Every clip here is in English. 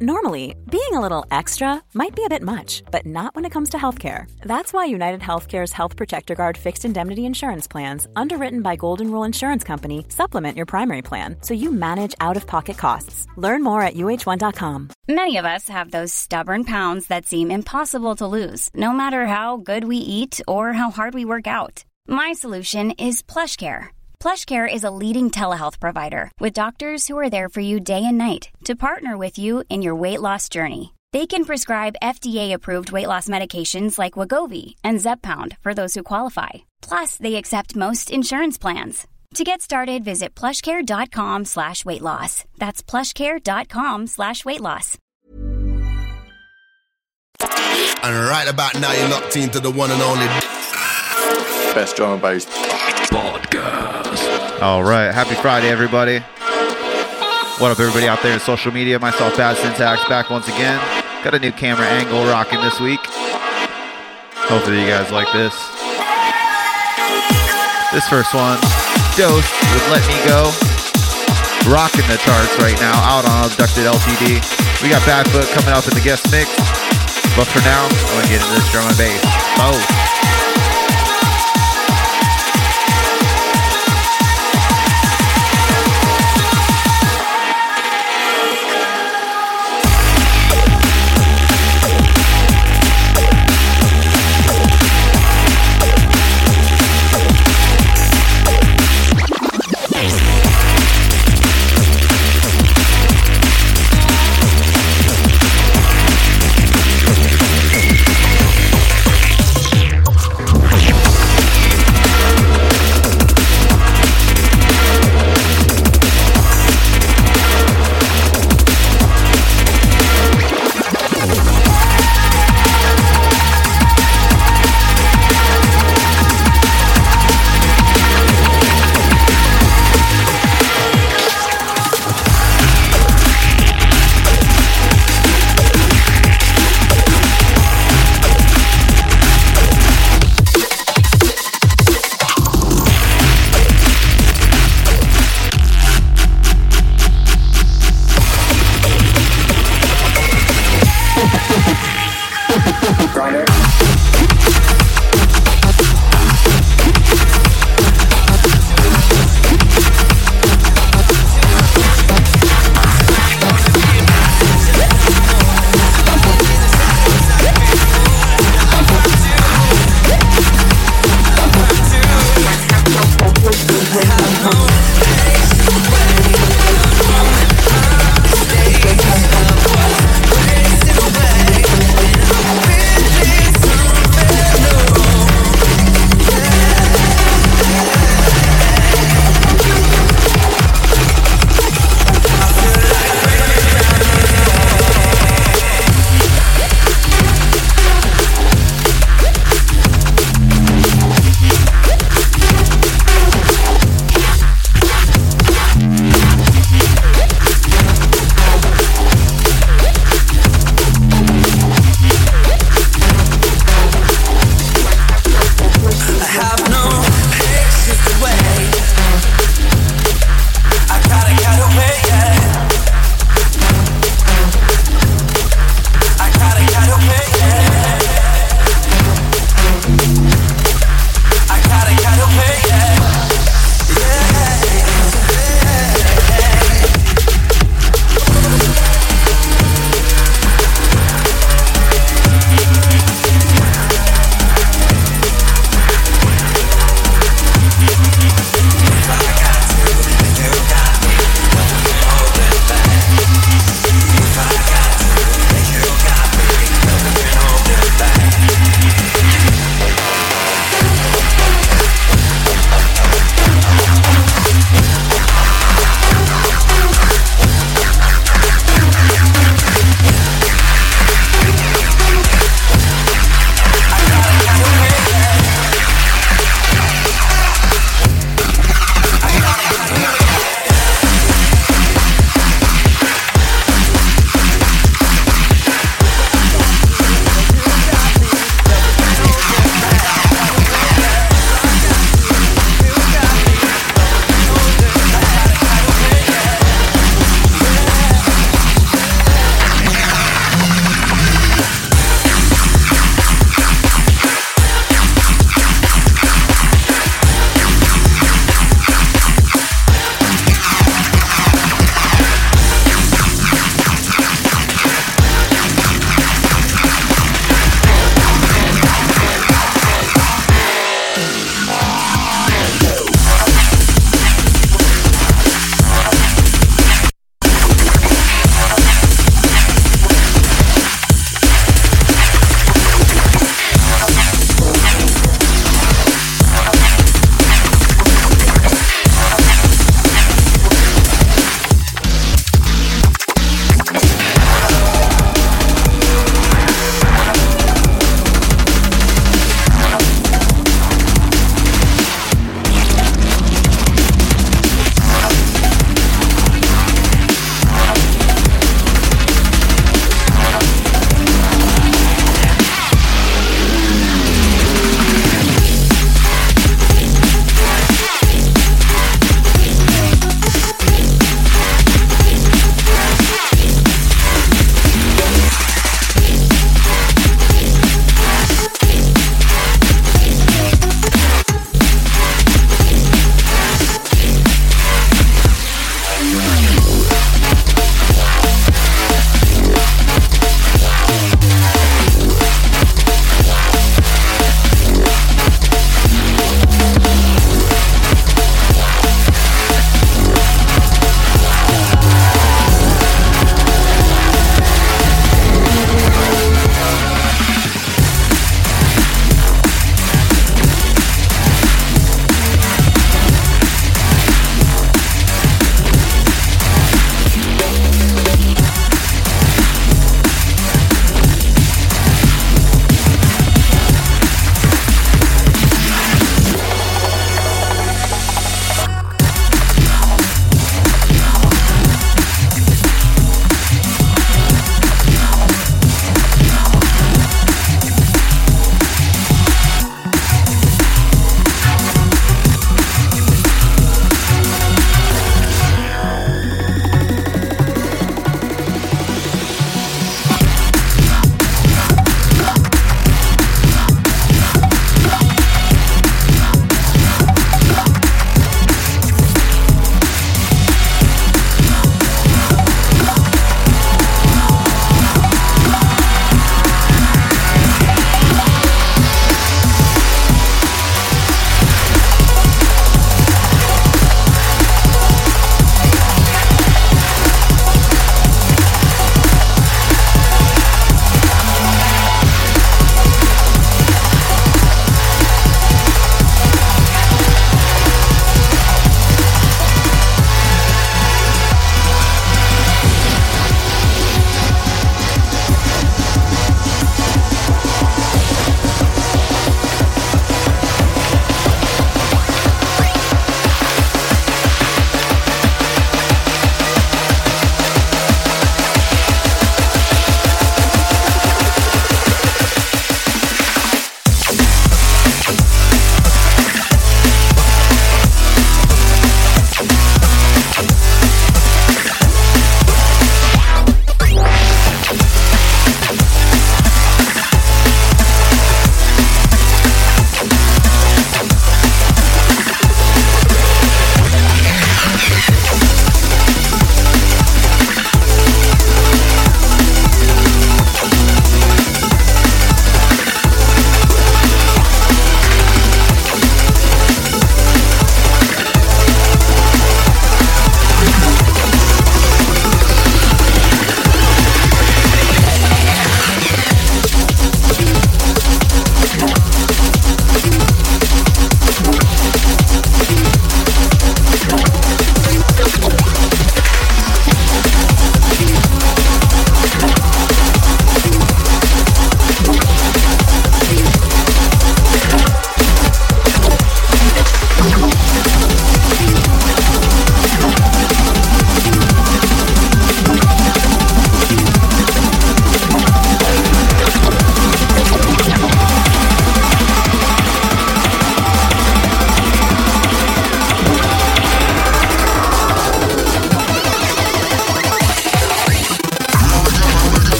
Normally, being a little extra might be a bit much, but not when it comes to healthcare. That's why United Healthcare's Health Protector Guard fixed indemnity insurance plans, underwritten by Golden Rule Insurance Company, supplement your primary plan so you manage out of pocket costs. Learn more at uh1.com. Many of us have those stubborn pounds that seem impossible to lose, no matter how good we eat or how hard we work out. My solution is PlushCare. PlushCare is a leading telehealth provider with doctors who are there for you day and night to partner with you in your weight loss journey. They can prescribe FDA-approved weight loss medications like Wegovy and Zepbound for those who qualify. Plus, they accept most insurance plans. To get started, visit plushcare.com slash weight loss. That's plushcare.com slash weight loss. And right about now, you're locked into the one and only best drum and bass podcast. All right, happy Friday, everybody. What up, everybody out there in social media? Myself, Bad Syntax, back once again. Got a new camera angle rocking this week. Hopefully, you guys like this. This first one, Dose with Let Me Go. Rocking the charts right now, out on Abducted LTD. We got Badfoot coming up in the guest mix. But for now, I'm going to get into this drum and bass. Both.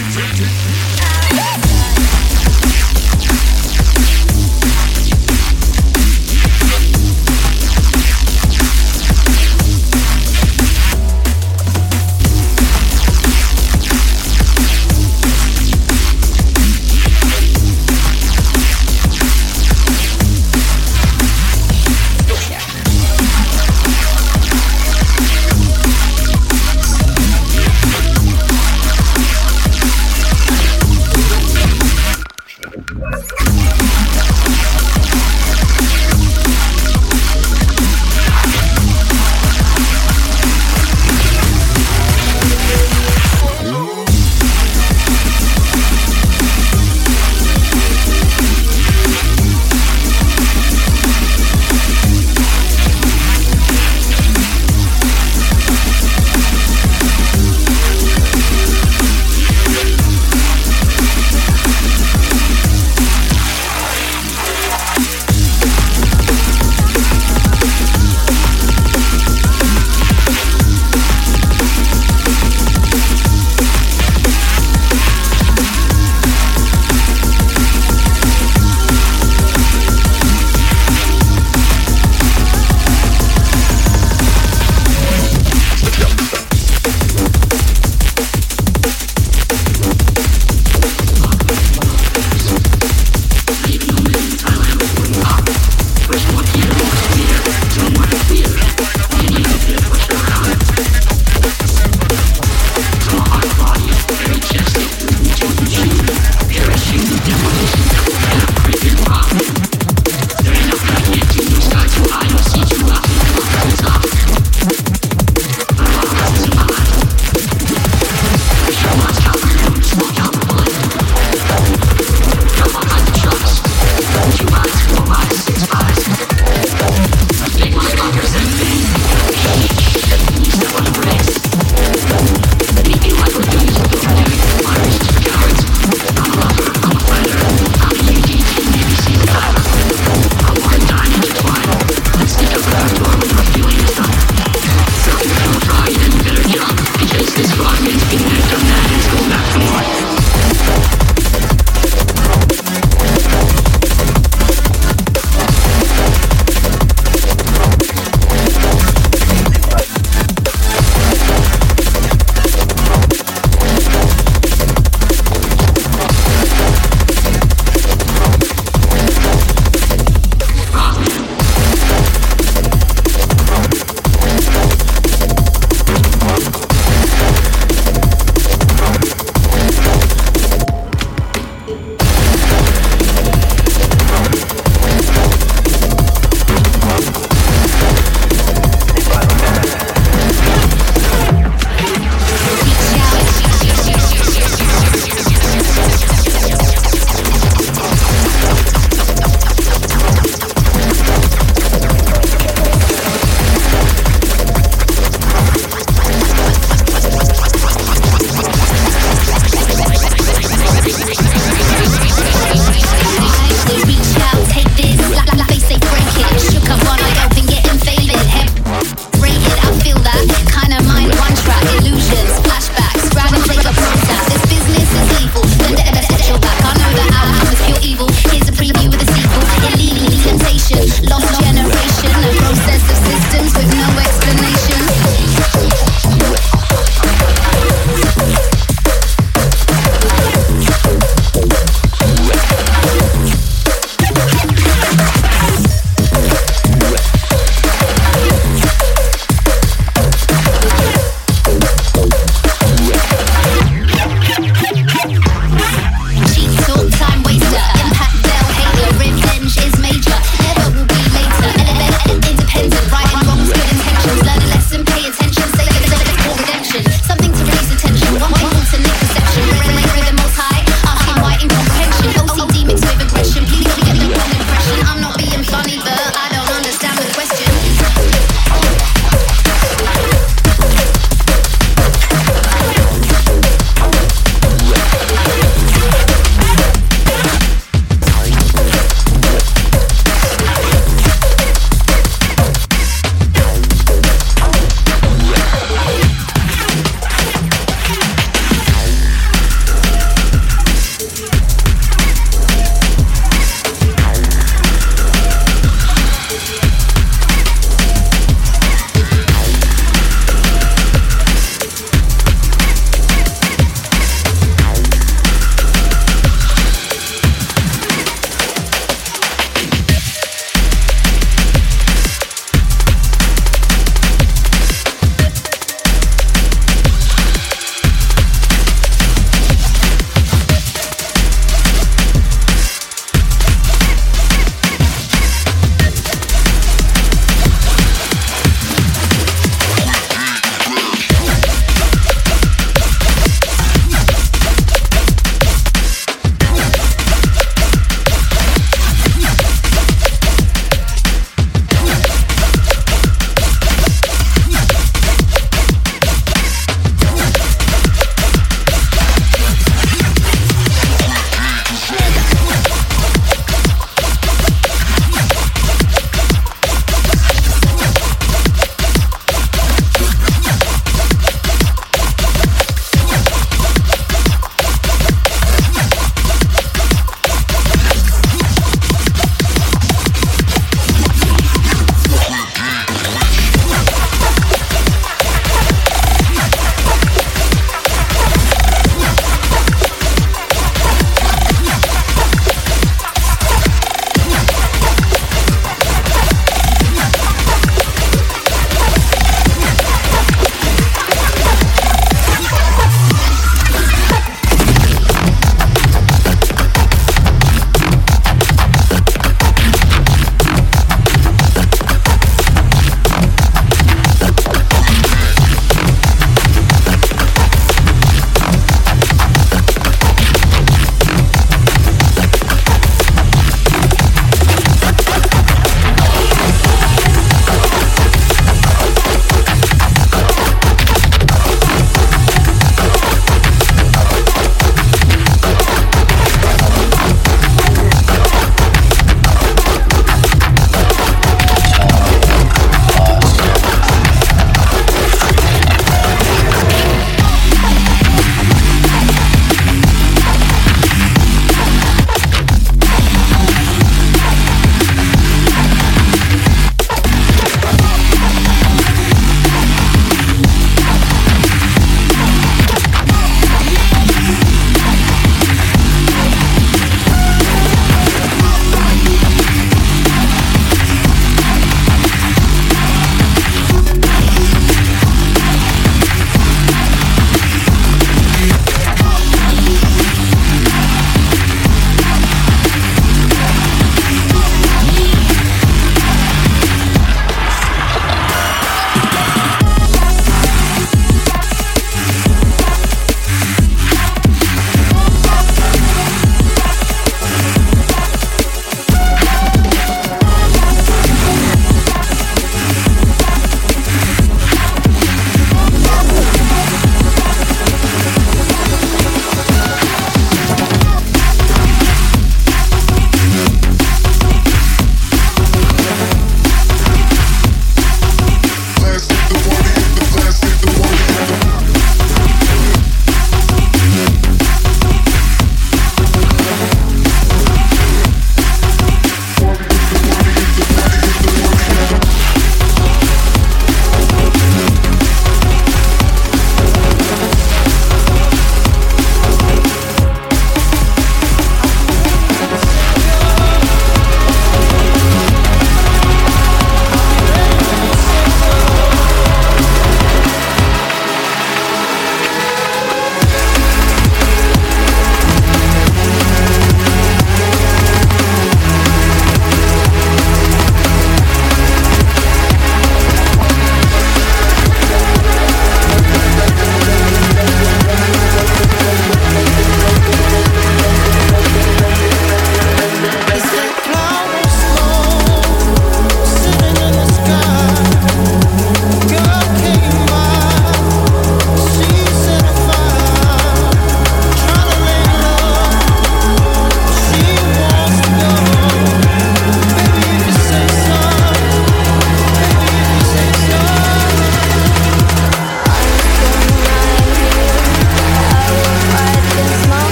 Take it, take.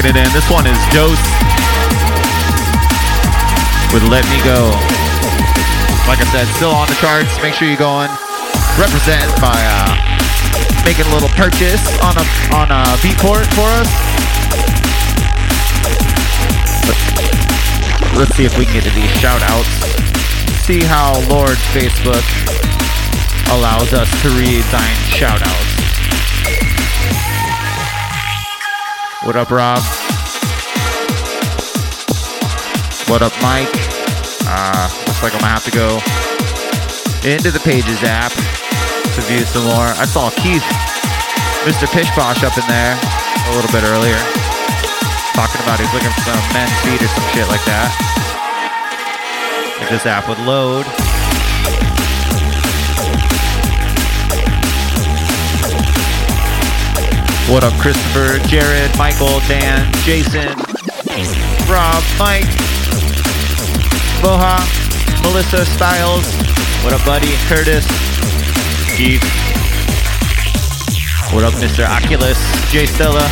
It in. This one is Dose with Let Me Go. Like I said, still on the charts. Make sure you're going. Represent by uh, making a little purchase on a on a Beatport for us. Let's see if we can get to these shout outs. See how Lord Facebook allows us to read thine shout outs. What up, Rob? What up, Mike? Uh, looks like I'm gonna have to go into the Pages app to view some more. I saw Keith, Mr. Pishposh up in there a little bit earlier, talking about he's looking for some men's feet or some shit like that. If this app would load. What up, Christopher, Jared, Michael, Dan, Jason, Rob, Mike, Boha, Melissa, Styles. What up, buddy? Curtis, Keith. What up, Mr. Oculus, Jay Stella,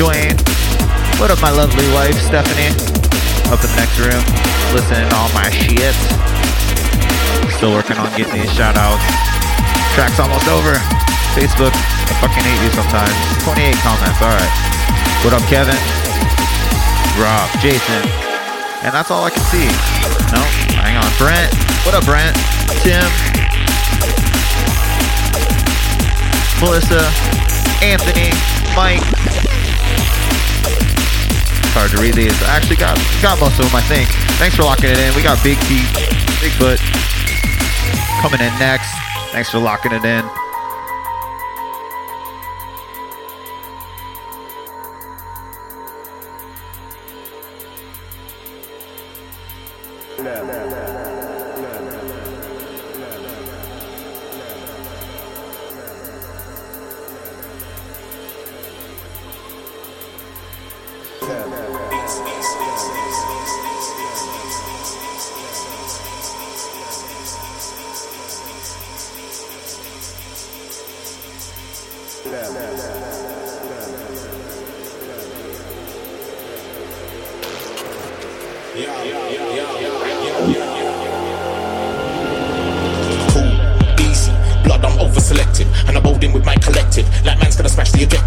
Dwayne. What up, my lovely wife, Stephanie? Up in the next room, listening to all my shit. Still working on getting these shout outs. Track's almost over. Facebook, I fucking hate you sometimes. 28 comments, alright. What up, Kevin? Rob, Jason. And that's all I can see. No, hang on. Brent. What up, Brent? Tim. Melissa. Anthony. Mike. It's hard to read these. I actually got got most of them, I think. Thanks for locking it in. We got Big Feet, Bigfoot coming in next. Thanks for locking it in.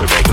Impossible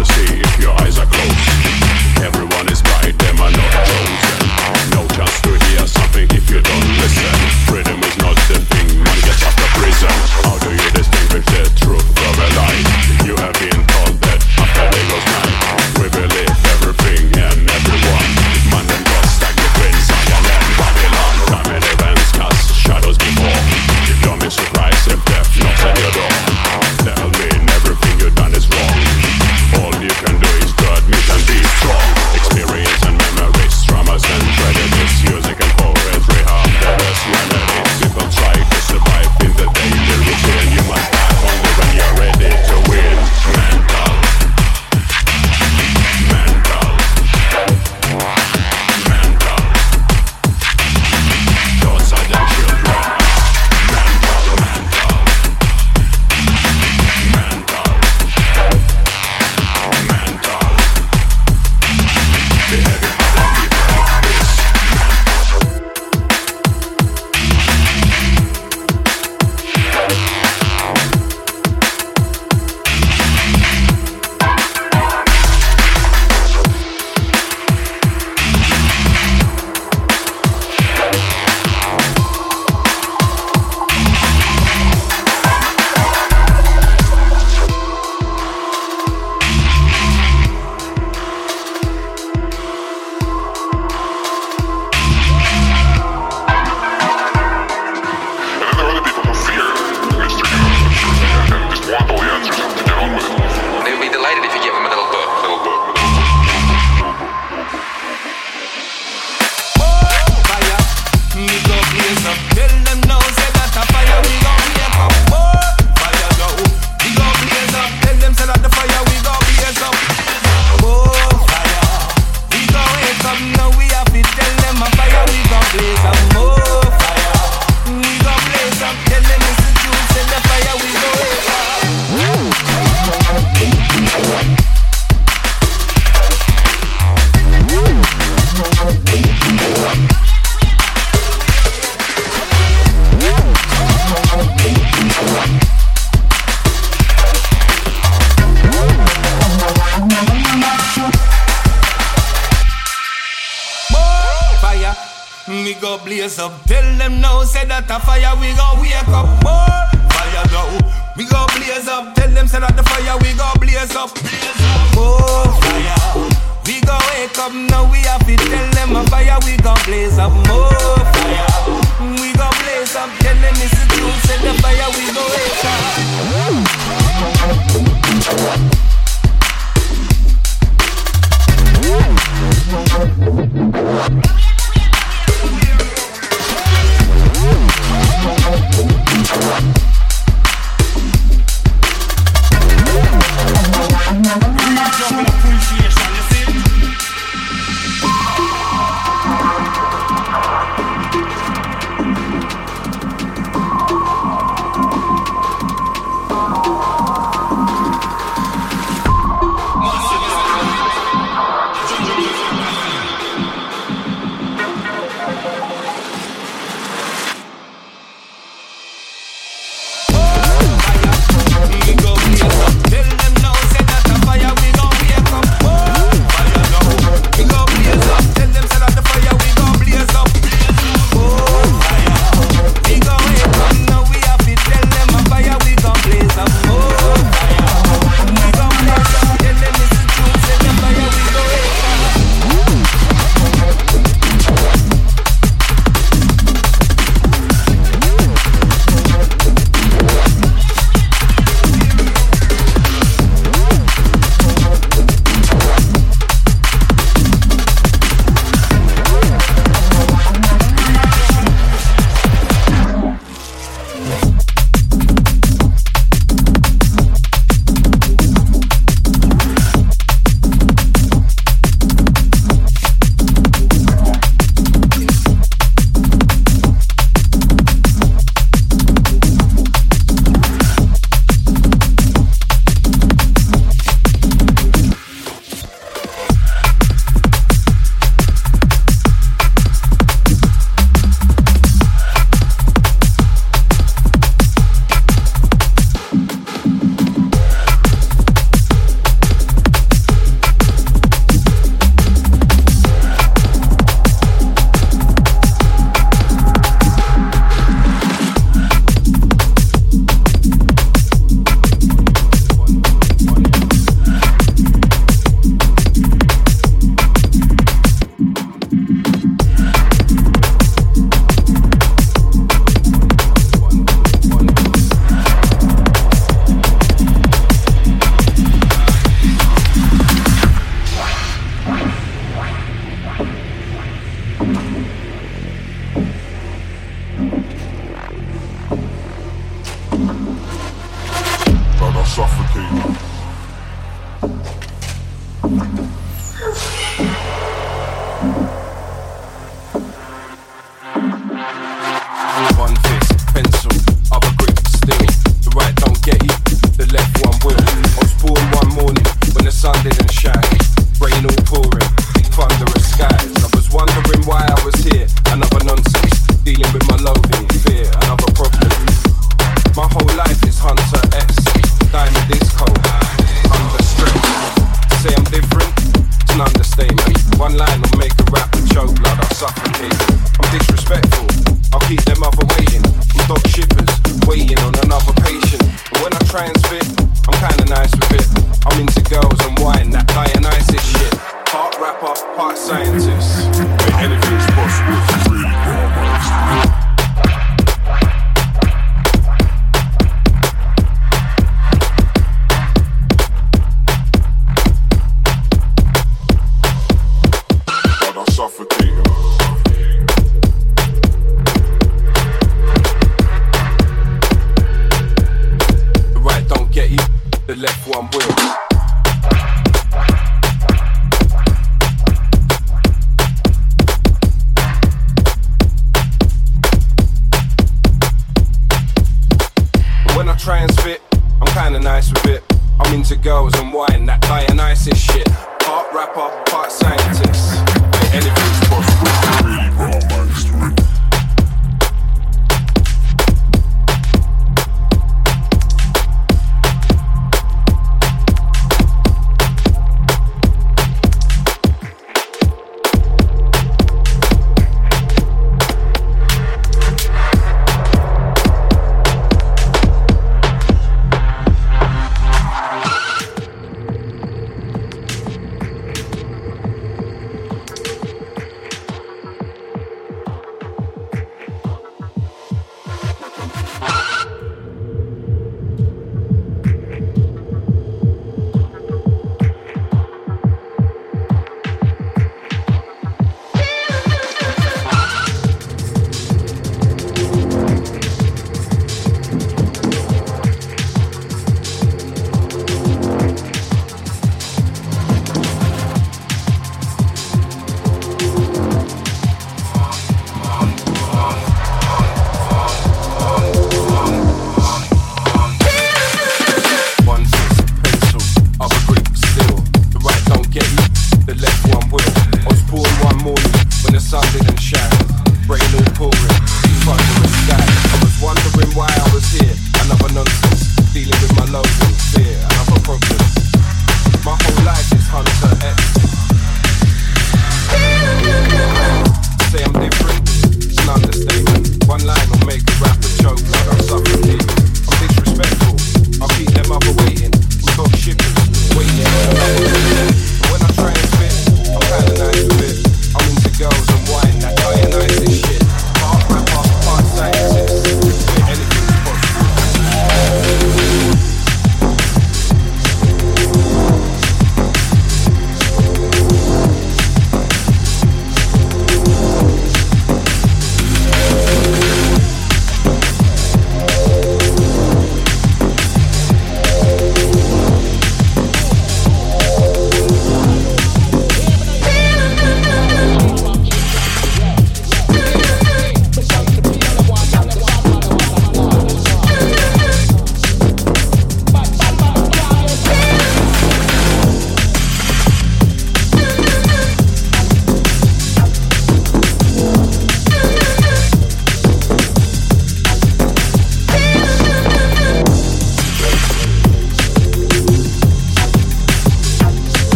that a fire we go wake up.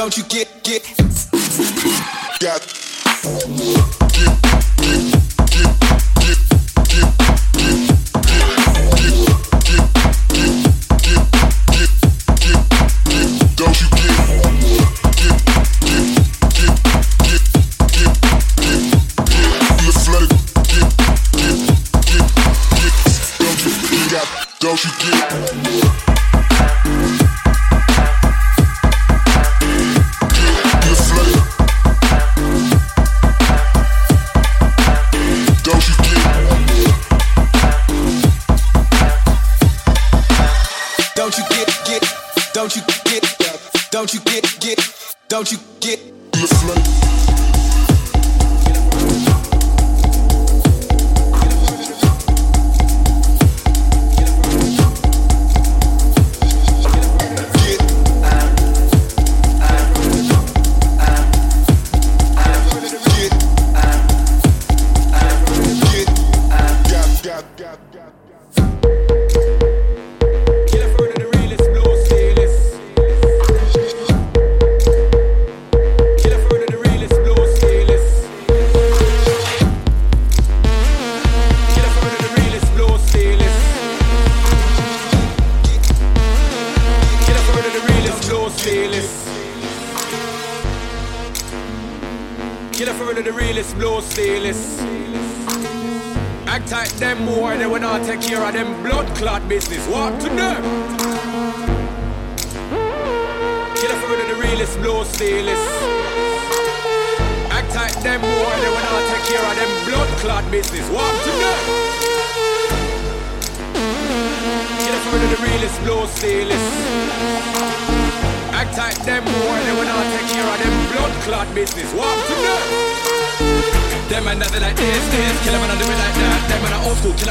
Don't you get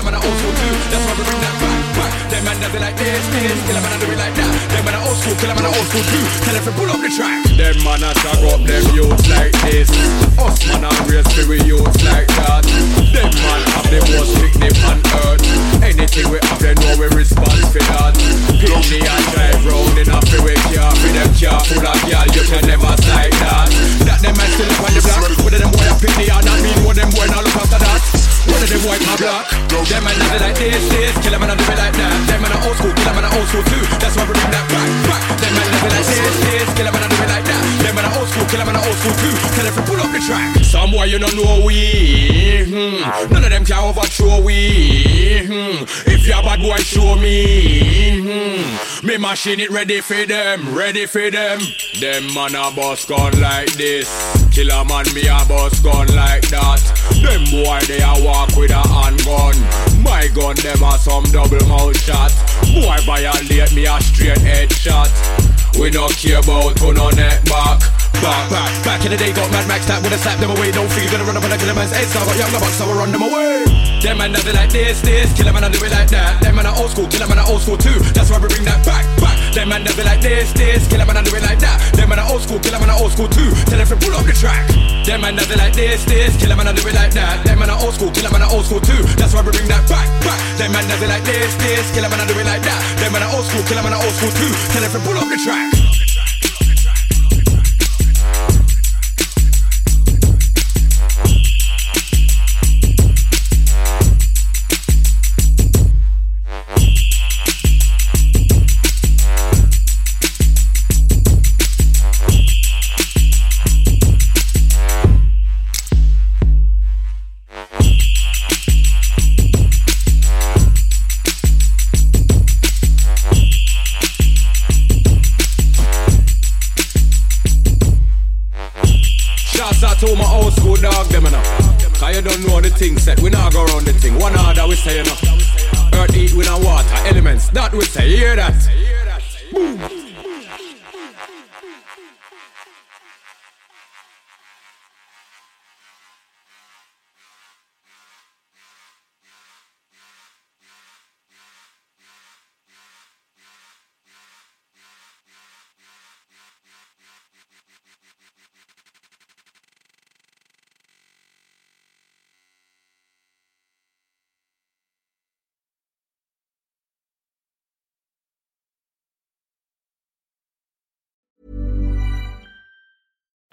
and I old school, kill them and I old school too. That's why we bring that back, back. Them and nothing like this, this. Kill them and I do it like that. Them and I old school, kill them and I old school too. Tell them to pull up the track. Them man I tag up them youths like this. Us man I raise spirit youths like that. Them man have the most picnic on earth. Anything we have, they know we respond for that. Picnic and drive round in a freeway car. For them car full of girl, you can never slide that. That them man still up on the block. Whether them boy a picnic or not, mean what them boy not look after that. Whether them white my block. Them man live it like this, this. Kill them and I do it like that. Them man are old school, kill them and I old school too. That's why we bring that back, back. Them man live it like this, this. Kill them and I do it like that. Them man are old school, kill them and I old school too. Tell them to pull up the track. Some boy you don't know we. Hmm. None of them can overthrow we. Hmm. If you a bad boy, show me. Hmm. Me machine it ready for them, ready for them. Them man a boss gun like this. Killer man me a boss gun like that. Them boy they a walk with a handgun. My gun them a some double mouth shot. Boy violate me a straight head shot. We don't care about who no neck back. Back, back, back in the day, got Mad Max that would've slapped them away. Don't think you're gonna run up kill a man's head. So I got younger bucks, so I run them away. Them man nothing like this, this. Kill a man, I do it like that. Them man are old school, kill a man are old school too. That's why we bring that back, back. Them man nothing like this, this. Kill a man, I do it like that. Them man are old school. kill 'em on the old school too. Tell to pull up the track. Them man it like this, this, kill 'em and I do it like that. Them man are old school, kill 'em on the old school too. That's why we bring that back, back. Them man it like this, this, kill 'em and I do it like that. Them man are old school, kill 'em on the old school too. Tell to pull up the track. Thing set. We now go around the thing. One order we say enough. Earth, eat, wind, and water. Elements. That we say. Hear that? Boom.